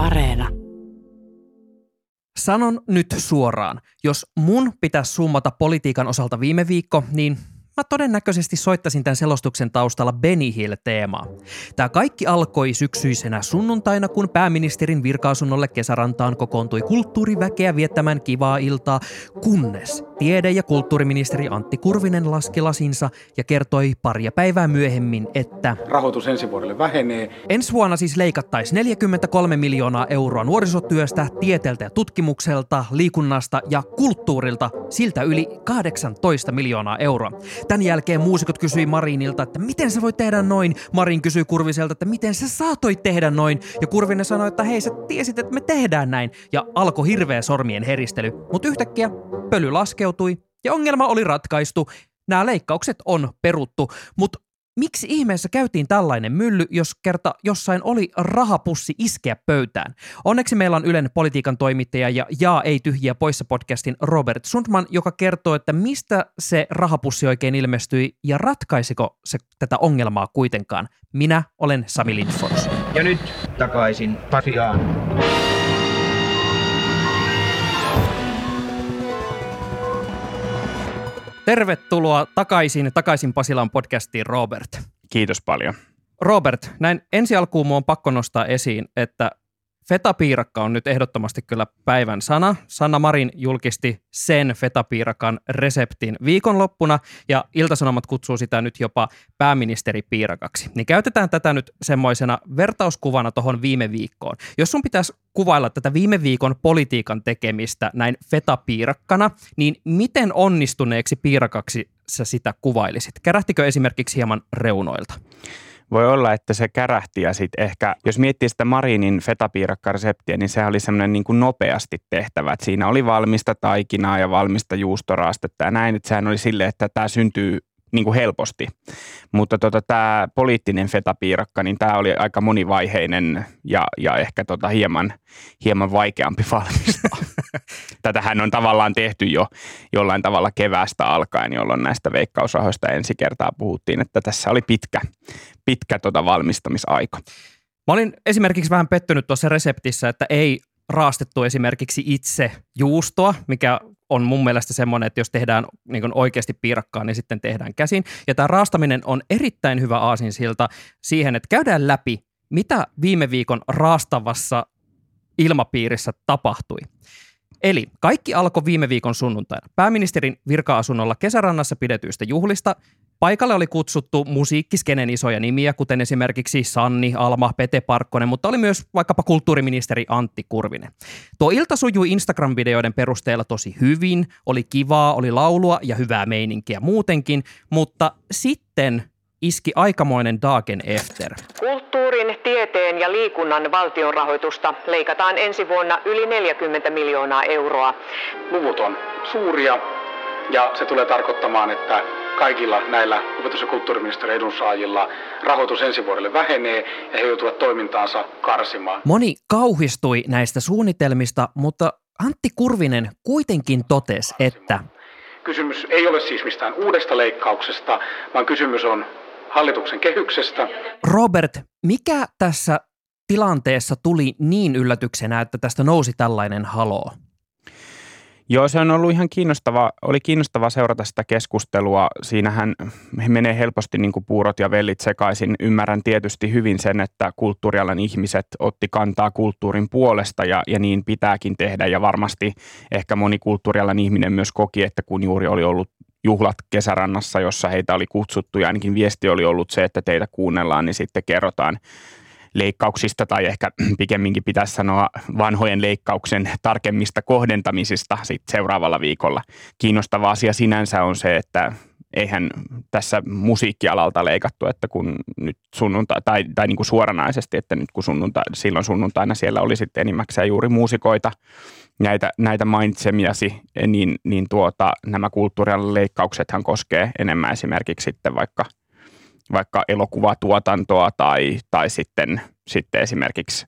Areena. Sanon nyt suoraan, jos mun pitäisi summata politiikan osalta viime viikko, niin mä todennäköisesti soittasin tämän selostuksen taustalla Benny Hill-teemaa. Tämä kaikki alkoi syksyisenä sunnuntaina, kun pääministerin virkaasunnolle kesärantaan kokoontui kulttuuriväkeä viettämään kivaa iltaa, kunnes tiede- ja kulttuuriministeri Antti Kurvinen laski lasinsa ja kertoi paria päivää myöhemmin, että rahoitus ensi vuodelle vähenee. Ensi vuonna siis leikattaisiin 43 miljoonaa euroa nuorisotyöstä, tieteeltä ja tutkimukselta, liikunnasta ja kulttuurilta, siltä yli 18 miljoonaa euroa. Tämän jälkeen muusikot kysyi Marinilta, että miten sä voit tehdä noin. Marin kysyi Kurviselta, että miten sä saatoit tehdä noin. Ja Kurvinen sanoi, että hei sä tiesit, että me tehdään näin. Ja alkoi hirveä sormien heristely. Mutta yhtäkkiä pöly laskeutui ja ongelma oli ratkaistu. Nämä leikkaukset on peruttu, mutta Miksi ihmeessä käytiin tällainen mylly, jos kerta jossain oli rahapussi iskeä pöytään? Onneksi meillä on Ylen politiikan toimittaja ja Jaa ei tyhjiä poissa podcastin Robert Sundman, joka kertoo, että mistä se rahapussi oikein ilmestyi ja ratkaisiko se tätä ongelmaa kuitenkaan. Minä olen Sami Lindfors. Ja nyt takaisin Pasiaan. Tervetuloa takaisin, takaisin Pasilan podcastiin, Robert. Kiitos paljon. Robert, näin ensi alkuun on pakko nostaa esiin, että fetapiirakka on nyt ehdottomasti kyllä päivän sana. Sanna Marin julkisti sen fetapiirakan reseptin viikonloppuna ja Iltasanomat kutsuu sitä nyt jopa pääministeripiirakaksi. Niin käytetään tätä nyt semmoisena vertauskuvana tuohon viime viikkoon. Jos sun pitäisi kuvailla tätä viime viikon politiikan tekemistä näin fetapiirakkana, niin miten onnistuneeksi piirakaksi sä sitä kuvailisit? Kärähtikö esimerkiksi hieman reunoilta? Voi olla, että se kärähti ja sitten ehkä, jos miettii sitä Marinin fetapiirakkareseptiä, niin se oli semmoinen niin nopeasti tehtävä. Et siinä oli valmista taikinaa ja valmista juustoraastetta ja näin, että sehän oli sille, että tämä syntyy niin kuin helposti. Mutta tota, tämä poliittinen fetapiirakka, niin tämä oli aika monivaiheinen ja, ja ehkä tota hieman, hieman vaikeampi valmistaa. Tätähän on tavallaan tehty jo jollain tavalla keväästä alkaen, jolloin näistä veikkausrahoista ensi kertaa puhuttiin, että tässä oli pitkä, pitkä tota valmistamisaika. Mä olin esimerkiksi vähän pettynyt tuossa reseptissä, että ei raastettu esimerkiksi itse juustoa, mikä on mun mielestä semmoinen, että jos tehdään niin oikeasti piirakkaa, niin sitten tehdään käsin. Ja tämä raastaminen on erittäin hyvä aasinsilta siihen, että käydään läpi, mitä viime viikon raastavassa ilmapiirissä tapahtui. Eli kaikki alkoi viime viikon sunnuntaina. Pääministerin virka-asunnolla kesärannassa pidetyistä juhlista Paikalle oli kutsuttu musiikkiskenen isoja nimiä, kuten esimerkiksi Sanni, Alma, Pete Parkkonen, mutta oli myös vaikkapa kulttuuriministeri Antti Kurvinen. Tuo ilta sujui Instagram-videoiden perusteella tosi hyvin, oli kivaa, oli laulua ja hyvää meininkiä muutenkin, mutta sitten iski aikamoinen Dagen Efter. Kulttuurin, tieteen ja liikunnan valtionrahoitusta leikataan ensi vuonna yli 40 miljoonaa euroa. Luvut on suuria ja se tulee tarkoittamaan, että kaikilla näillä opetus- ja kulttuuriministeriön edunsaajilla rahoitus ensi vuodelle vähenee ja he joutuvat toimintaansa karsimaan. Moni kauhistui näistä suunnitelmista, mutta Antti Kurvinen kuitenkin totesi, että Kysymys ei ole siis mistään uudesta leikkauksesta, vaan kysymys on hallituksen kehyksestä. Robert, mikä tässä tilanteessa tuli niin yllätyksenä, että tästä nousi tällainen haloo? Joo, se on ollut ihan kiinnostava, oli kiinnostava seurata sitä keskustelua. Siinähän menee helposti niin kuin puurot ja vellit sekaisin. Ymmärrän tietysti hyvin sen, että kulttuurialan ihmiset otti kantaa kulttuurin puolesta ja, ja niin pitääkin tehdä. Ja varmasti ehkä moni kulttuurialan ihminen myös koki, että kun juuri oli ollut juhlat kesärannassa, jossa heitä oli kutsuttu ja ainakin viesti oli ollut se, että teitä kuunnellaan, niin sitten kerrotaan leikkauksista tai ehkä pikemminkin pitäisi sanoa vanhojen leikkauksen tarkemmista kohdentamisista sit seuraavalla viikolla. Kiinnostava asia sinänsä on se, että eihän tässä musiikkialalta leikattu, että kun nyt sunnuntai, tai, tai niin kuin suoranaisesti, että nyt kun sunnuntai, silloin sunnuntaina siellä oli sitten enimmäkseen juuri muusikoita, näitä, näitä mainitsemiasi, niin, niin tuota, nämä kulttuurialan leikkauksethan koskee enemmän esimerkiksi sitten vaikka – vaikka elokuvatuotantoa tai, tai sitten, sitten esimerkiksi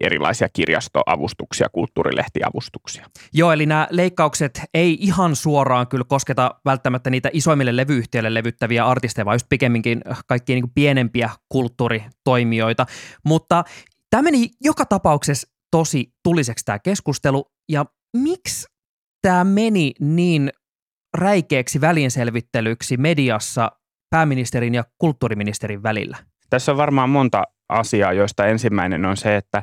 erilaisia kirjastoavustuksia, kulttuurilehtiavustuksia. Joo, eli nämä leikkaukset ei ihan suoraan kyllä kosketa välttämättä niitä isoimmille levyyhtiöille levyttäviä artisteja, vaan just pikemminkin kaikkia niin pienempiä kulttuuritoimijoita. Mutta tämä meni joka tapauksessa tosi tuliseksi tämä keskustelu ja miksi tämä meni niin räikeäksi välienselvittelyksi mediassa pääministerin ja kulttuuriministerin välillä? Tässä on varmaan monta asiaa, joista ensimmäinen on se, että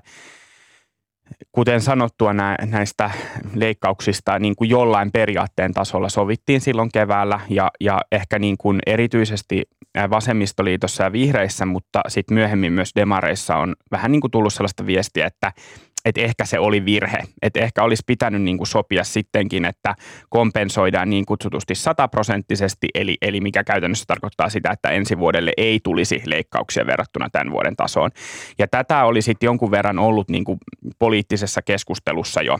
kuten sanottua näistä leikkauksista niin kuin jollain periaatteen tasolla sovittiin silloin keväällä ja, ja ehkä niin kuin erityisesti vasemmistoliitossa ja vihreissä, mutta sitten myöhemmin myös demareissa on vähän niin kuin tullut sellaista viestiä, että että ehkä se oli virhe. Että ehkä olisi pitänyt niin kuin sopia sittenkin, että kompensoidaan niin kutsutusti sataprosenttisesti, eli, eli mikä käytännössä tarkoittaa sitä, että ensi vuodelle ei tulisi leikkauksia verrattuna tämän vuoden tasoon. Ja tätä oli sitten jonkun verran ollut niin kuin poliittisessa keskustelussa jo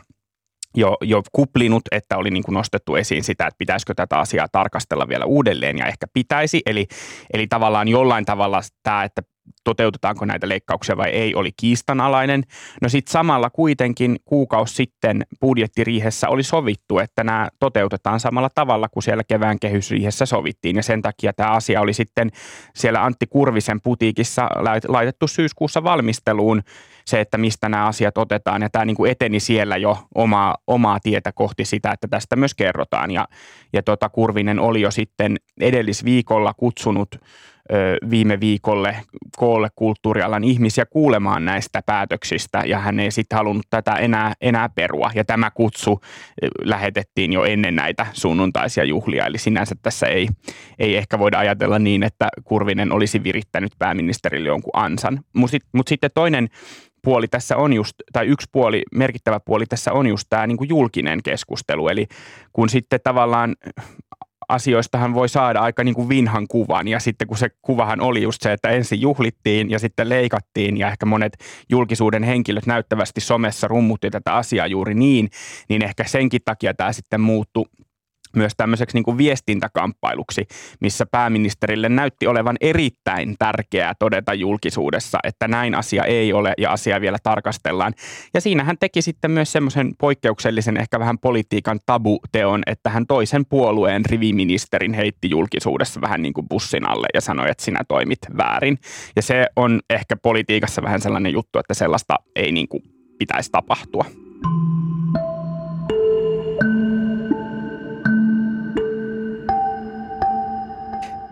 jo, jo kuplinut, että oli niin kuin nostettu esiin sitä, että pitäisikö tätä asiaa tarkastella vielä uudelleen ja ehkä pitäisi. Eli, eli tavallaan jollain tavalla tämä, että toteutetaanko näitä leikkauksia vai ei, oli kiistanalainen. No sitten samalla kuitenkin kuukausi sitten budjettiriihessä oli sovittu, että nämä toteutetaan samalla tavalla kuin siellä kevään kehysriihessä sovittiin. Ja sen takia tämä asia oli sitten siellä Antti Kurvisen putiikissa laitettu syyskuussa valmisteluun se, että mistä nämä asiat otetaan. Ja tämä niin kuin eteni siellä jo omaa, omaa tietä kohti sitä, että tästä myös kerrotaan. Ja, ja tota, Kurvinen oli jo sitten edellisviikolla kutsunut viime viikolle koolle kulttuurialan ihmisiä kuulemaan näistä päätöksistä ja hän ei sitten halunnut tätä enää, enää perua. Ja tämä kutsu lähetettiin jo ennen näitä sunnuntaisia juhlia, eli sinänsä tässä ei, ei ehkä voida ajatella niin, että Kurvinen olisi virittänyt pääministerille jonkun ansan. Mutta mut sitten toinen puoli tässä on just, tai yksi puoli, merkittävä puoli tässä on just tämä niin julkinen keskustelu. Eli kun sitten tavallaan asioistahan voi saada aika niin kuin vinhan kuvan. Ja sitten kun se kuvahan oli just se, että ensin juhlittiin ja sitten leikattiin ja ehkä monet julkisuuden henkilöt näyttävästi somessa rummutti tätä asiaa juuri niin, niin ehkä senkin takia tämä sitten muuttui myös tämmöiseksi niin kuin viestintäkamppailuksi, missä pääministerille näytti olevan erittäin tärkeää todeta julkisuudessa, että näin asia ei ole ja asia vielä tarkastellaan. Ja siinä hän teki sitten myös semmoisen poikkeuksellisen ehkä vähän politiikan tabuteon, että hän toisen puolueen riviministerin heitti julkisuudessa vähän niin kuin bussin alle ja sanoi, että sinä toimit väärin. Ja se on ehkä politiikassa vähän sellainen juttu, että sellaista ei niin kuin pitäisi tapahtua.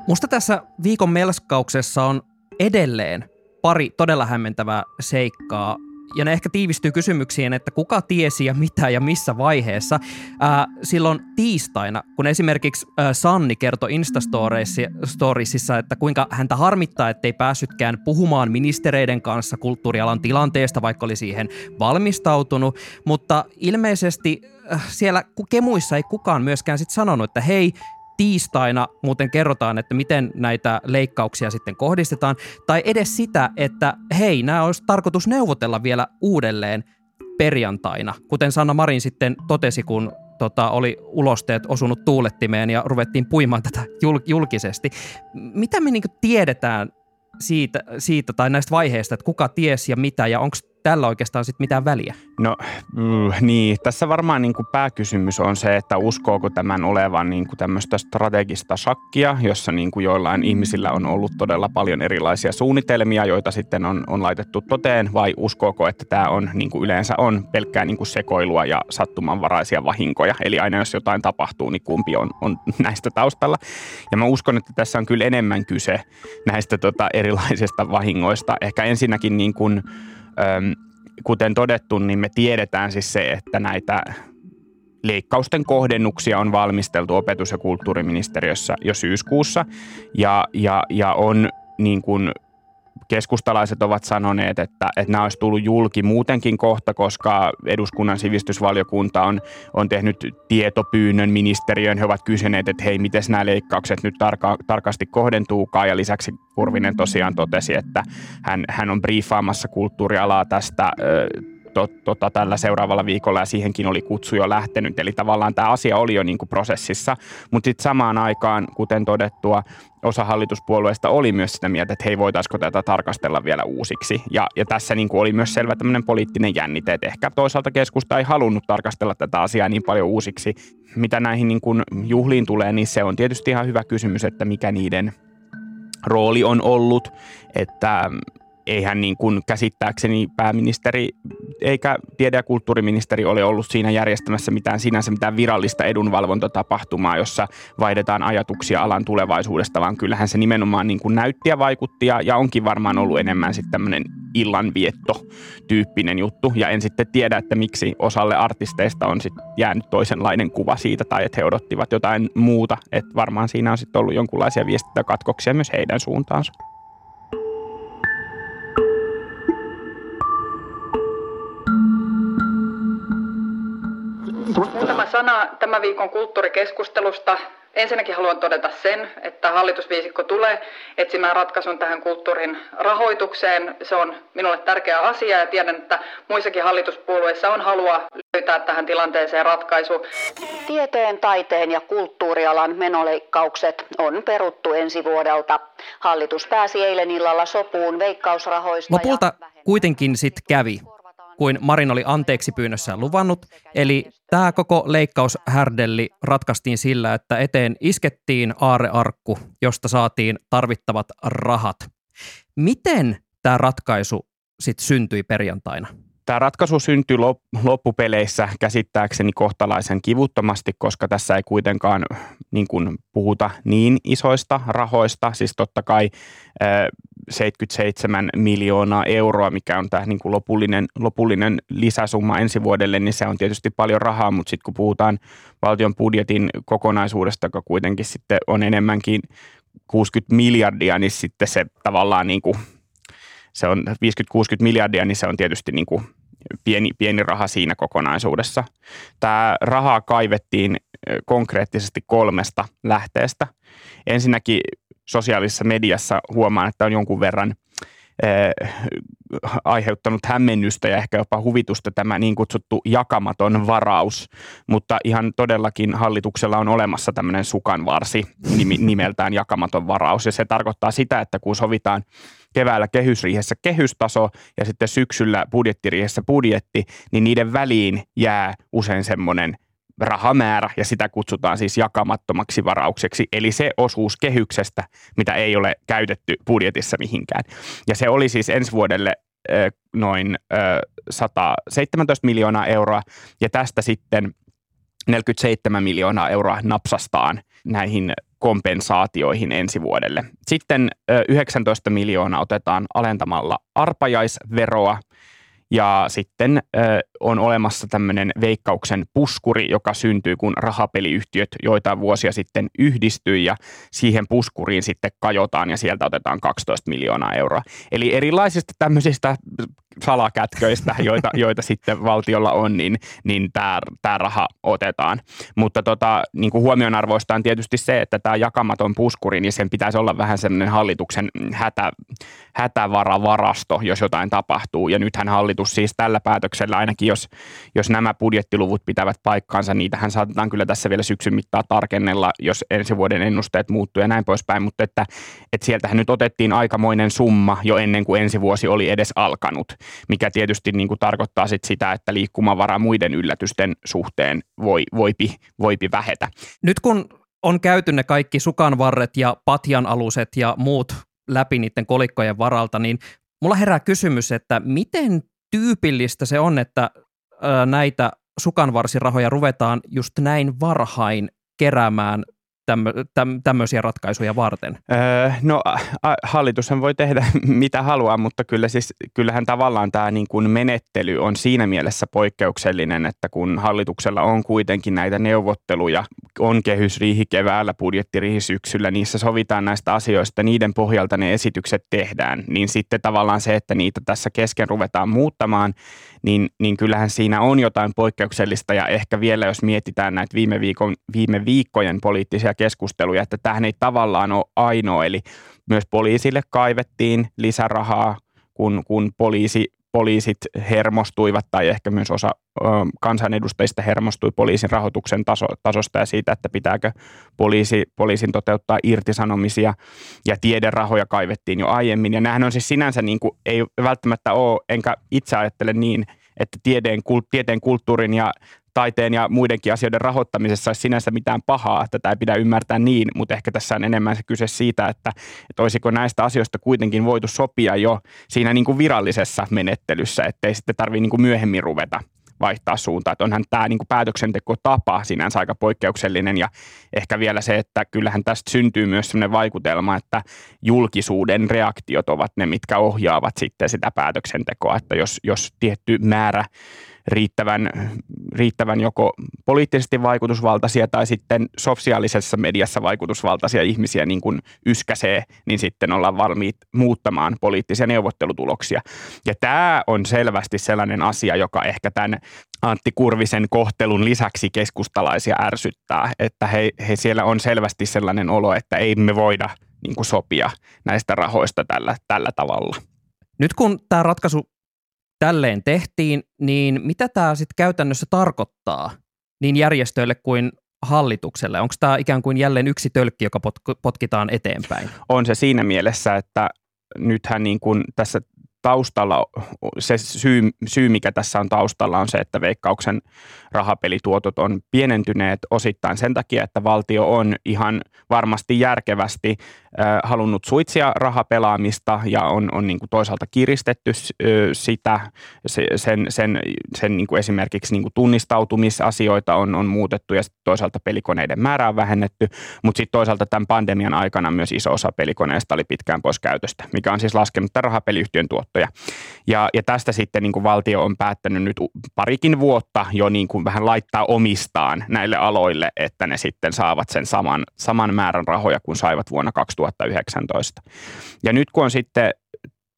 Musta tässä viikon melskauksessa on edelleen pari todella hämmentävää seikkaa, ja ne ehkä tiivistyy kysymyksiin, että kuka tiesi ja mitä ja missä vaiheessa. Ää, silloin tiistaina, kun esimerkiksi ää, Sanni kertoi Instastoriesissa, että kuinka häntä harmittaa, ettei päässytkään puhumaan ministereiden kanssa kulttuurialan tilanteesta, vaikka oli siihen valmistautunut, mutta ilmeisesti siellä kemuissa ei kukaan myöskään sit sanonut, että hei, tiistaina muuten kerrotaan, että miten näitä leikkauksia sitten kohdistetaan, tai edes sitä, että hei, nämä olisi tarkoitus neuvotella vielä uudelleen perjantaina, kuten Sanna Marin sitten totesi, kun tota, oli ulosteet osunut tuulettimeen ja ruvettiin puimaan tätä jul- julkisesti. Mitä me niinku tiedetään siitä, siitä tai näistä vaiheista, että kuka ties ja mitä ja onko tällä oikeastaan sitten mitään väliä? No mm, niin, tässä varmaan niin kuin pääkysymys on se, että uskooko tämän olevan niin kuin tämmöistä strategista shakkia, jossa niin kuin joillain ihmisillä on ollut todella paljon erilaisia suunnitelmia, joita sitten on, on laitettu toteen, vai uskooko, että tämä on niin kuin yleensä on pelkkää niin kuin sekoilua ja sattumanvaraisia vahinkoja. Eli aina jos jotain tapahtuu, niin kumpi on, on näistä taustalla. Ja mä uskon, että tässä on kyllä enemmän kyse näistä tota, erilaisista vahingoista. Ehkä ensinnäkin niin kuin, kuten todettu, niin me tiedetään siis se, että näitä leikkausten kohdennuksia on valmisteltu opetus- ja kulttuuriministeriössä jo syyskuussa. Ja, ja, ja on niin kuin keskustalaiset ovat sanoneet, että, että nämä olisi tullut julki muutenkin kohta, koska eduskunnan sivistysvaliokunta on, on tehnyt tietopyynnön ministeriöön. He ovat kysyneet, että hei, miten nämä leikkaukset nyt tarka, tarkasti kohdentuukaan. Ja lisäksi Kurvinen tosiaan totesi, että hän, hän on briefaamassa kulttuurialaa tästä to, tota, tällä seuraavalla viikolla ja siihenkin oli kutsu jo lähtenyt. Eli tavallaan tämä asia oli jo niin kuin prosessissa, mutta sitten samaan aikaan, kuten todettua, osa hallituspuolueista oli myös sitä mieltä, että hei, voitaisiko tätä tarkastella vielä uusiksi. Ja, ja tässä niin kuin oli myös selvä tämmöinen poliittinen jännite, että ehkä toisaalta keskusta ei halunnut tarkastella tätä asiaa niin paljon uusiksi. Mitä näihin niin kuin juhliin tulee, niin se on tietysti ihan hyvä kysymys, että mikä niiden rooli on ollut, että eihän niin kuin käsittääkseni pääministeri eikä tiede- ja kulttuuriministeri ole ollut siinä järjestämässä mitään sinänsä mitään virallista edunvalvontatapahtumaa, jossa vaihdetaan ajatuksia alan tulevaisuudesta, vaan kyllähän se nimenomaan niin kuin näytti ja vaikutti ja, ja onkin varmaan ollut enemmän sitten tämmöinen illanvietto-tyyppinen juttu. Ja en sitten tiedä, että miksi osalle artisteista on sitten jäänyt toisenlainen kuva siitä tai että he odottivat jotain muuta. Että varmaan siinä on sitten ollut jonkunlaisia viestintäkatkoksia myös heidän suuntaansa. Muutama sana tämän viikon kulttuurikeskustelusta. Ensinnäkin haluan todeta sen, että hallitusviisikko tulee etsimään ratkaisun tähän kulttuurin rahoitukseen. Se on minulle tärkeä asia ja tiedän, että muissakin hallituspuolueissa on halua löytää tähän tilanteeseen ratkaisu. Tieteen, taiteen ja kulttuurialan menoleikkaukset on peruttu ensi vuodelta. Hallitus pääsi eilen illalla sopuun veikkausrahoista. Lopulta kuitenkin sitten kävi kuin Marin oli anteeksi pyynnössään luvannut. Eli tämä koko leikkaushärdelli ratkaistiin sillä, että eteen iskettiin aarearkku, josta saatiin tarvittavat rahat. Miten tämä ratkaisu sitten syntyi perjantaina? Tämä ratkaisu syntyi loppupeleissä käsittääkseni kohtalaisen kivuttomasti, koska tässä ei kuitenkaan niin kuin puhuta niin isoista rahoista. Siis totta kai 77 miljoonaa euroa, mikä on tämä niin kuin lopullinen, lopullinen lisäsumma ensi vuodelle, niin se on tietysti paljon rahaa, mutta sitten kun puhutaan valtion budjetin kokonaisuudesta, joka kuitenkin sitten on enemmänkin 60 miljardia, niin sitten se tavallaan niin kuin, se on 50-60 miljardia, niin se on tietysti niin kuin pieni, pieni raha siinä kokonaisuudessa. Tämä rahaa kaivettiin konkreettisesti kolmesta lähteestä. Ensinnäkin sosiaalisessa mediassa huomaan, että on jonkun verran eh, aiheuttanut hämmennystä ja ehkä jopa huvitusta tämä niin kutsuttu jakamaton varaus, mutta ihan todellakin hallituksella on olemassa tämmöinen sukanvarsi nimeltään jakamaton varaus. Ja se tarkoittaa sitä, että kun sovitaan keväällä kehysriihessä kehystaso ja sitten syksyllä budjettiriihessä budjetti, niin niiden väliin jää usein semmoinen – rahamäärä ja sitä kutsutaan siis jakamattomaksi varaukseksi, eli se osuus kehyksestä, mitä ei ole käytetty budjetissa mihinkään. Ja se oli siis ensi vuodelle noin 117 miljoonaa euroa ja tästä sitten 47 miljoonaa euroa napsastaan näihin kompensaatioihin ensi vuodelle. Sitten 19 miljoonaa otetaan alentamalla arpajaisveroa ja sitten ö, on olemassa tämmöinen veikkauksen puskuri, joka syntyy, kun rahapeliyhtiöt joitain vuosia sitten yhdistyi ja siihen puskuriin sitten kajotaan ja sieltä otetaan 12 miljoonaa euroa. Eli erilaisista tämmöisistä salakätköistä, joita, joita sitten valtiolla on, niin, niin tämä, tämä raha otetaan. Mutta tota, niin kuin huomionarvoista on tietysti se, että tämä jakamaton puskuri, niin sen pitäisi olla vähän semmoinen hallituksen hätä, hätävaravarasto, jos jotain tapahtuu. Ja nythän hallitus siis tällä päätöksellä, ainakin jos, jos nämä budjettiluvut pitävät paikkaansa, niitähän saatetaan kyllä tässä vielä syksyn mittaa tarkennella, jos ensi vuoden ennusteet muuttuu ja näin poispäin. Mutta että, että sieltähän nyt otettiin aikamoinen summa jo ennen kuin ensi vuosi oli edes alkanut mikä tietysti niin kuin tarkoittaa sit sitä, että liikkumavara muiden yllätysten suhteen voi, voipi, voipi vähetä. Nyt kun on käyty ne kaikki sukanvarret ja patjan aluset ja muut läpi niiden kolikkojen varalta, niin mulla herää kysymys, että miten tyypillistä se on, että näitä sukanvarsirahoja ruvetaan just näin varhain keräämään tämmö, täm, tämmöisiä ratkaisuja varten? Öö, no hallitushan voi tehdä mitä haluaa, mutta kyllä siis, kyllähän tavallaan tämä niin kuin menettely on siinä mielessä poikkeuksellinen, että kun hallituksella on kuitenkin näitä neuvotteluja, on kehysriihi keväällä, budjettiriihi syksyllä, niissä sovitaan näistä asioista, niiden pohjalta ne esitykset tehdään, niin sitten tavallaan se, että niitä tässä kesken ruvetaan muuttamaan, niin, niin kyllähän siinä on jotain poikkeuksellista. Ja ehkä vielä jos mietitään näitä viime, viikon, viime viikkojen poliittisia keskusteluja, että tähän ei tavallaan ole ainoa, eli myös poliisille kaivettiin lisärahaa, kun, kun poliisi, poliisit hermostuivat tai ehkä myös osa ö, kansanedustajista hermostui poliisin rahoituksen taso, tasosta ja siitä, että pitääkö poliisi, poliisin toteuttaa irtisanomisia ja tiederahoja kaivettiin jo aiemmin. Ja nämähän on siis sinänsä niin kuin, ei välttämättä ole, enkä itse ajattele niin, että tieteen, kulttuurin ja taiteen ja muidenkin asioiden rahoittamisessa olisi sinänsä mitään pahaa, että tätä ei pidä ymmärtää niin, mutta ehkä tässä on enemmän se kyse siitä, että, että olisiko näistä asioista kuitenkin voitu sopia jo siinä niin kuin virallisessa menettelyssä, ettei sitten tarvitse niin kuin myöhemmin ruveta vaihtaa suuntaa. Että onhan tämä niin päätöksentekotapa sinänsä aika poikkeuksellinen ja ehkä vielä se, että kyllähän tästä syntyy myös sellainen vaikutelma, että julkisuuden reaktiot ovat ne, mitkä ohjaavat sitten sitä päätöksentekoa, että jos, jos tietty määrä riittävän, riittävän joko poliittisesti vaikutusvaltaisia tai sitten sosiaalisessa mediassa vaikutusvaltaisia ihmisiä niin kuin yskäsee, niin sitten ollaan valmiit muuttamaan poliittisia neuvottelutuloksia. Ja tämä on selvästi sellainen asia, joka ehkä tämän Antti Kurvisen kohtelun lisäksi keskustalaisia ärsyttää, että he, he siellä on selvästi sellainen olo, että ei me voida niin kuin sopia näistä rahoista tällä, tällä tavalla. Nyt kun tämä ratkaisu tälleen tehtiin, niin mitä tämä sitten käytännössä tarkoittaa niin järjestöille kuin hallitukselle? Onko tämä ikään kuin jälleen yksi tölkki, joka potkitaan eteenpäin? On se siinä mielessä, että nythän niin kuin tässä taustalla, se syy, syy, mikä tässä on taustalla, on se, että veikkauksen rahapelituotot on pienentyneet osittain sen takia, että valtio on ihan varmasti järkevästi äh, halunnut suitsia rahapelaamista ja on, on niin kuin toisaalta kiristetty äh, sitä, se, sen, sen, sen niin kuin esimerkiksi niin kuin tunnistautumisasioita on, on muutettu ja toisaalta pelikoneiden määrää on vähennetty, mutta sitten toisaalta tämän pandemian aikana myös iso osa pelikoneista oli pitkään pois käytöstä, mikä on siis laskenut tämän rahapeliyhtiön tuottoja. Ja, ja tästä sitten niin kuin valtio on päättänyt nyt parikin vuotta jo niin kuin vähän laittaa omistaan näille aloille, että ne sitten saavat sen saman, saman määrän rahoja kuin saivat vuonna 2019. Ja nyt kun on sitten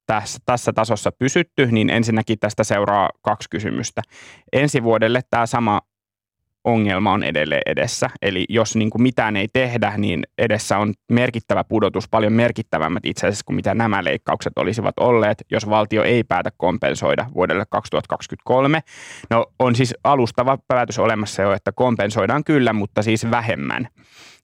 tässä, tässä tasossa pysytty, niin ensinnäkin tästä seuraa kaksi kysymystä. Ensi vuodelle tämä sama ongelma on edelleen edessä. Eli jos niin kuin mitään ei tehdä, niin edessä on merkittävä pudotus, paljon merkittävämmät itse asiassa kuin mitä nämä leikkaukset olisivat olleet, jos valtio ei päätä kompensoida vuodelle 2023. No on siis alustava päätös olemassa jo, että kompensoidaan kyllä, mutta siis vähemmän.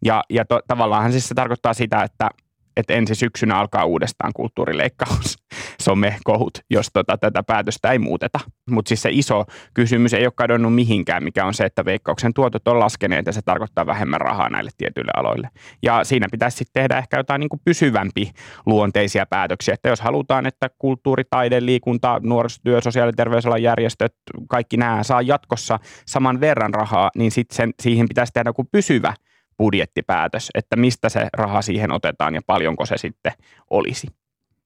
Ja, ja to, tavallaan siis se tarkoittaa sitä, että että ensi syksynä alkaa uudestaan kulttuurileikkaus, somekohut, jos tota, tätä päätöstä ei muuteta. Mutta siis se iso kysymys ei ole kadonnut mihinkään, mikä on se, että veikkauksen tuotot on laskeneet ja se tarkoittaa vähemmän rahaa näille tietyille aloille. Ja siinä pitäisi sitten tehdä ehkä jotain niin kuin pysyvämpi luonteisia päätöksiä, että jos halutaan, että kulttuuri, taide, liikunta, nuorisotyö, sosiaali- ja terveysalan järjestöt, kaikki nämä saa jatkossa saman verran rahaa, niin sitten siihen pitäisi tehdä joku pysyvä budjettipäätös, että mistä se raha siihen otetaan ja paljonko se sitten olisi.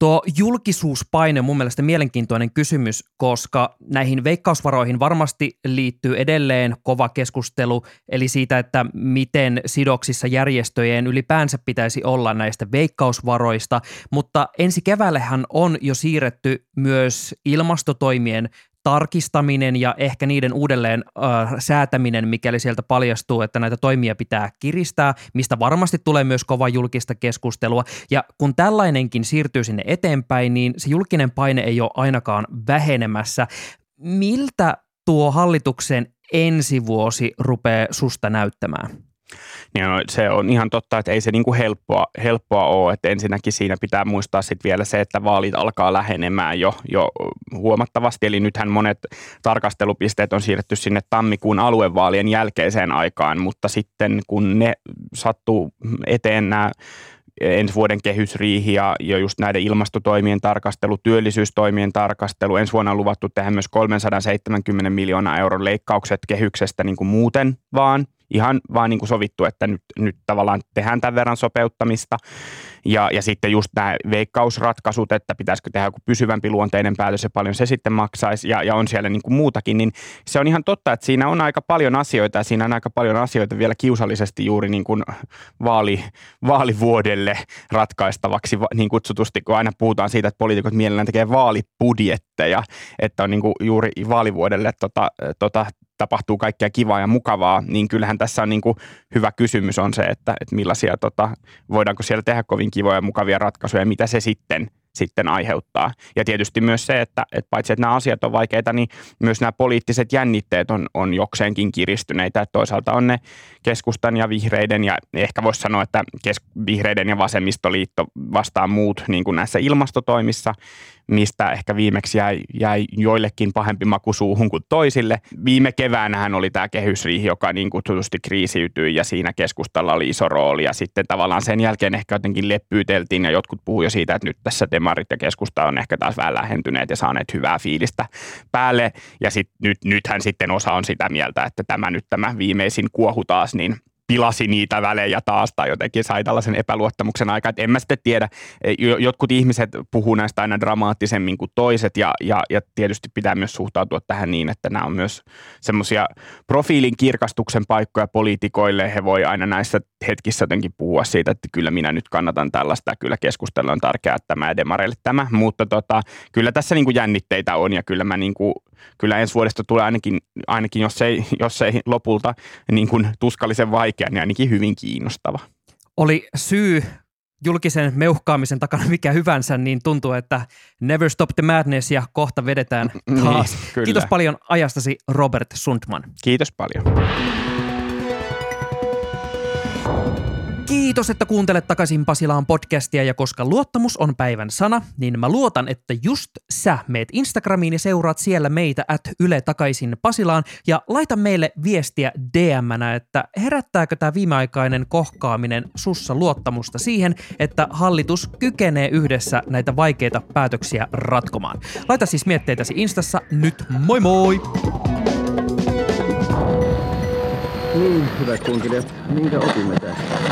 Tuo julkisuuspaine on mun mielestä mielenkiintoinen kysymys, koska näihin veikkausvaroihin varmasti liittyy edelleen kova keskustelu, eli siitä, että miten sidoksissa järjestöjen ylipäänsä pitäisi olla näistä veikkausvaroista, mutta ensi keväällehän on jo siirretty myös ilmastotoimien tarkistaminen ja ehkä niiden uudelleen äh, säätäminen, mikäli sieltä paljastuu, että näitä toimia pitää kiristää, mistä varmasti tulee myös kova julkista keskustelua. Ja kun tällainenkin siirtyy sinne eteenpäin, niin se julkinen paine ei ole ainakaan vähenemässä. Miltä tuo hallituksen ensi vuosi rupeaa susta näyttämään? Niin no, se on ihan totta, että ei se niin kuin helppoa, helppoa ole. Että ensinnäkin siinä pitää muistaa sitten vielä se, että vaalit alkaa lähenemään jo, jo huomattavasti. Eli nythän monet tarkastelupisteet on siirretty sinne tammikuun aluevaalien jälkeiseen aikaan, mutta sitten kun ne sattuu eteen nämä ensi vuoden kehysriihi ja jo just näiden ilmastotoimien tarkastelu, työllisyystoimien tarkastelu. Ensi vuonna on luvattu tehdä myös 370 miljoonaa euron leikkaukset kehyksestä niin kuin muuten vaan – ihan vaan niin kuin sovittu, että nyt, nyt tavallaan tehdään tämän verran sopeuttamista. Ja, ja sitten just nämä veikkausratkaisut, että pitäisikö tehdä joku pysyvämpi luonteinen päätös ja paljon se sitten maksaisi ja, ja on siellä niin kuin muutakin, niin se on ihan totta, että siinä on aika paljon asioita ja siinä on aika paljon asioita vielä kiusallisesti juuri niin kuin vaali, vaalivuodelle ratkaistavaksi niin kutsutusti, kun aina puhutaan siitä, että poliitikot mielellään tekee vaalibudjetteja, että on niin kuin juuri vaalivuodelle tota, tota, tapahtuu kaikkea kivaa ja mukavaa, niin kyllähän tässä on niin kuin hyvä kysymys on se, että, että millaisia, tota, voidaanko siellä tehdä kovin kivoja ja mukavia ratkaisuja ja mitä se sitten sitten aiheuttaa. Ja tietysti myös se, että, että paitsi että nämä asiat on vaikeita, niin myös nämä poliittiset jännitteet on, on jokseenkin kiristyneitä. Että toisaalta on ne keskustan ja vihreiden ja ehkä voisi sanoa, että kes- vihreiden ja vasemmistoliitto vastaan muut niin kuin näissä ilmastotoimissa mistä ehkä viimeksi jäi, jäi joillekin pahempi maku suuhun kuin toisille. Viime keväänähän oli tämä kehysriihi, joka niin kutsutusti kriisiytyi ja siinä keskustalla oli iso rooli ja sitten tavallaan sen jälkeen ehkä jotenkin leppyyteltiin ja jotkut puhuivat jo siitä, että nyt tässä demarit ja keskusta on ehkä taas vähän lähentyneet ja saaneet hyvää fiilistä päälle. Ja sit, nyt, nythän sitten osa on sitä mieltä, että tämä nyt tämä viimeisin kuohu taas, niin – pilasi niitä välejä taas tai jotenkin sai tällaisen epäluottamuksen aika. Et en mä sitten tiedä, e, jotkut ihmiset puhuu näistä aina dramaattisemmin kuin toiset ja, ja, ja tietysti pitää myös suhtautua tähän niin, että nämä on myös semmoisia profiilin kirkastuksen paikkoja poliitikoille. He voi aina näissä hetkissä jotenkin puhua siitä, että kyllä minä nyt kannatan tällaista, kyllä keskustelu on tärkeää tämä ja demareille tämä, mutta tota, kyllä tässä niin kuin jännitteitä on ja kyllä mä niin kuin, kyllä ensi vuodesta tulee ainakin, ainakin jos, ei, jos ei lopulta niin kuin tuskallisen vaikea, niin ainakin hyvin kiinnostava. Oli syy julkisen meuhkaamisen takana mikä hyvänsä, niin tuntuu, että never stop the madness ja kohta vedetään niin, taas. Niin, Kiitos paljon ajastasi Robert Sundman. Kiitos paljon. Kiitos, että kuuntelet takaisin Pasilaan podcastia ja koska luottamus on päivän sana, niin mä luotan, että just sä meet Instagramiin ja seuraat siellä meitä at Yle takaisin Pasilaan ja laita meille viestiä dm että herättääkö tämä viimeaikainen kohkaaminen sussa luottamusta siihen, että hallitus kykenee yhdessä näitä vaikeita päätöksiä ratkomaan. Laita siis mietteitäsi Instassa nyt, moi moi! Niin, hyvät kunkilijat, minkä opimme tästä?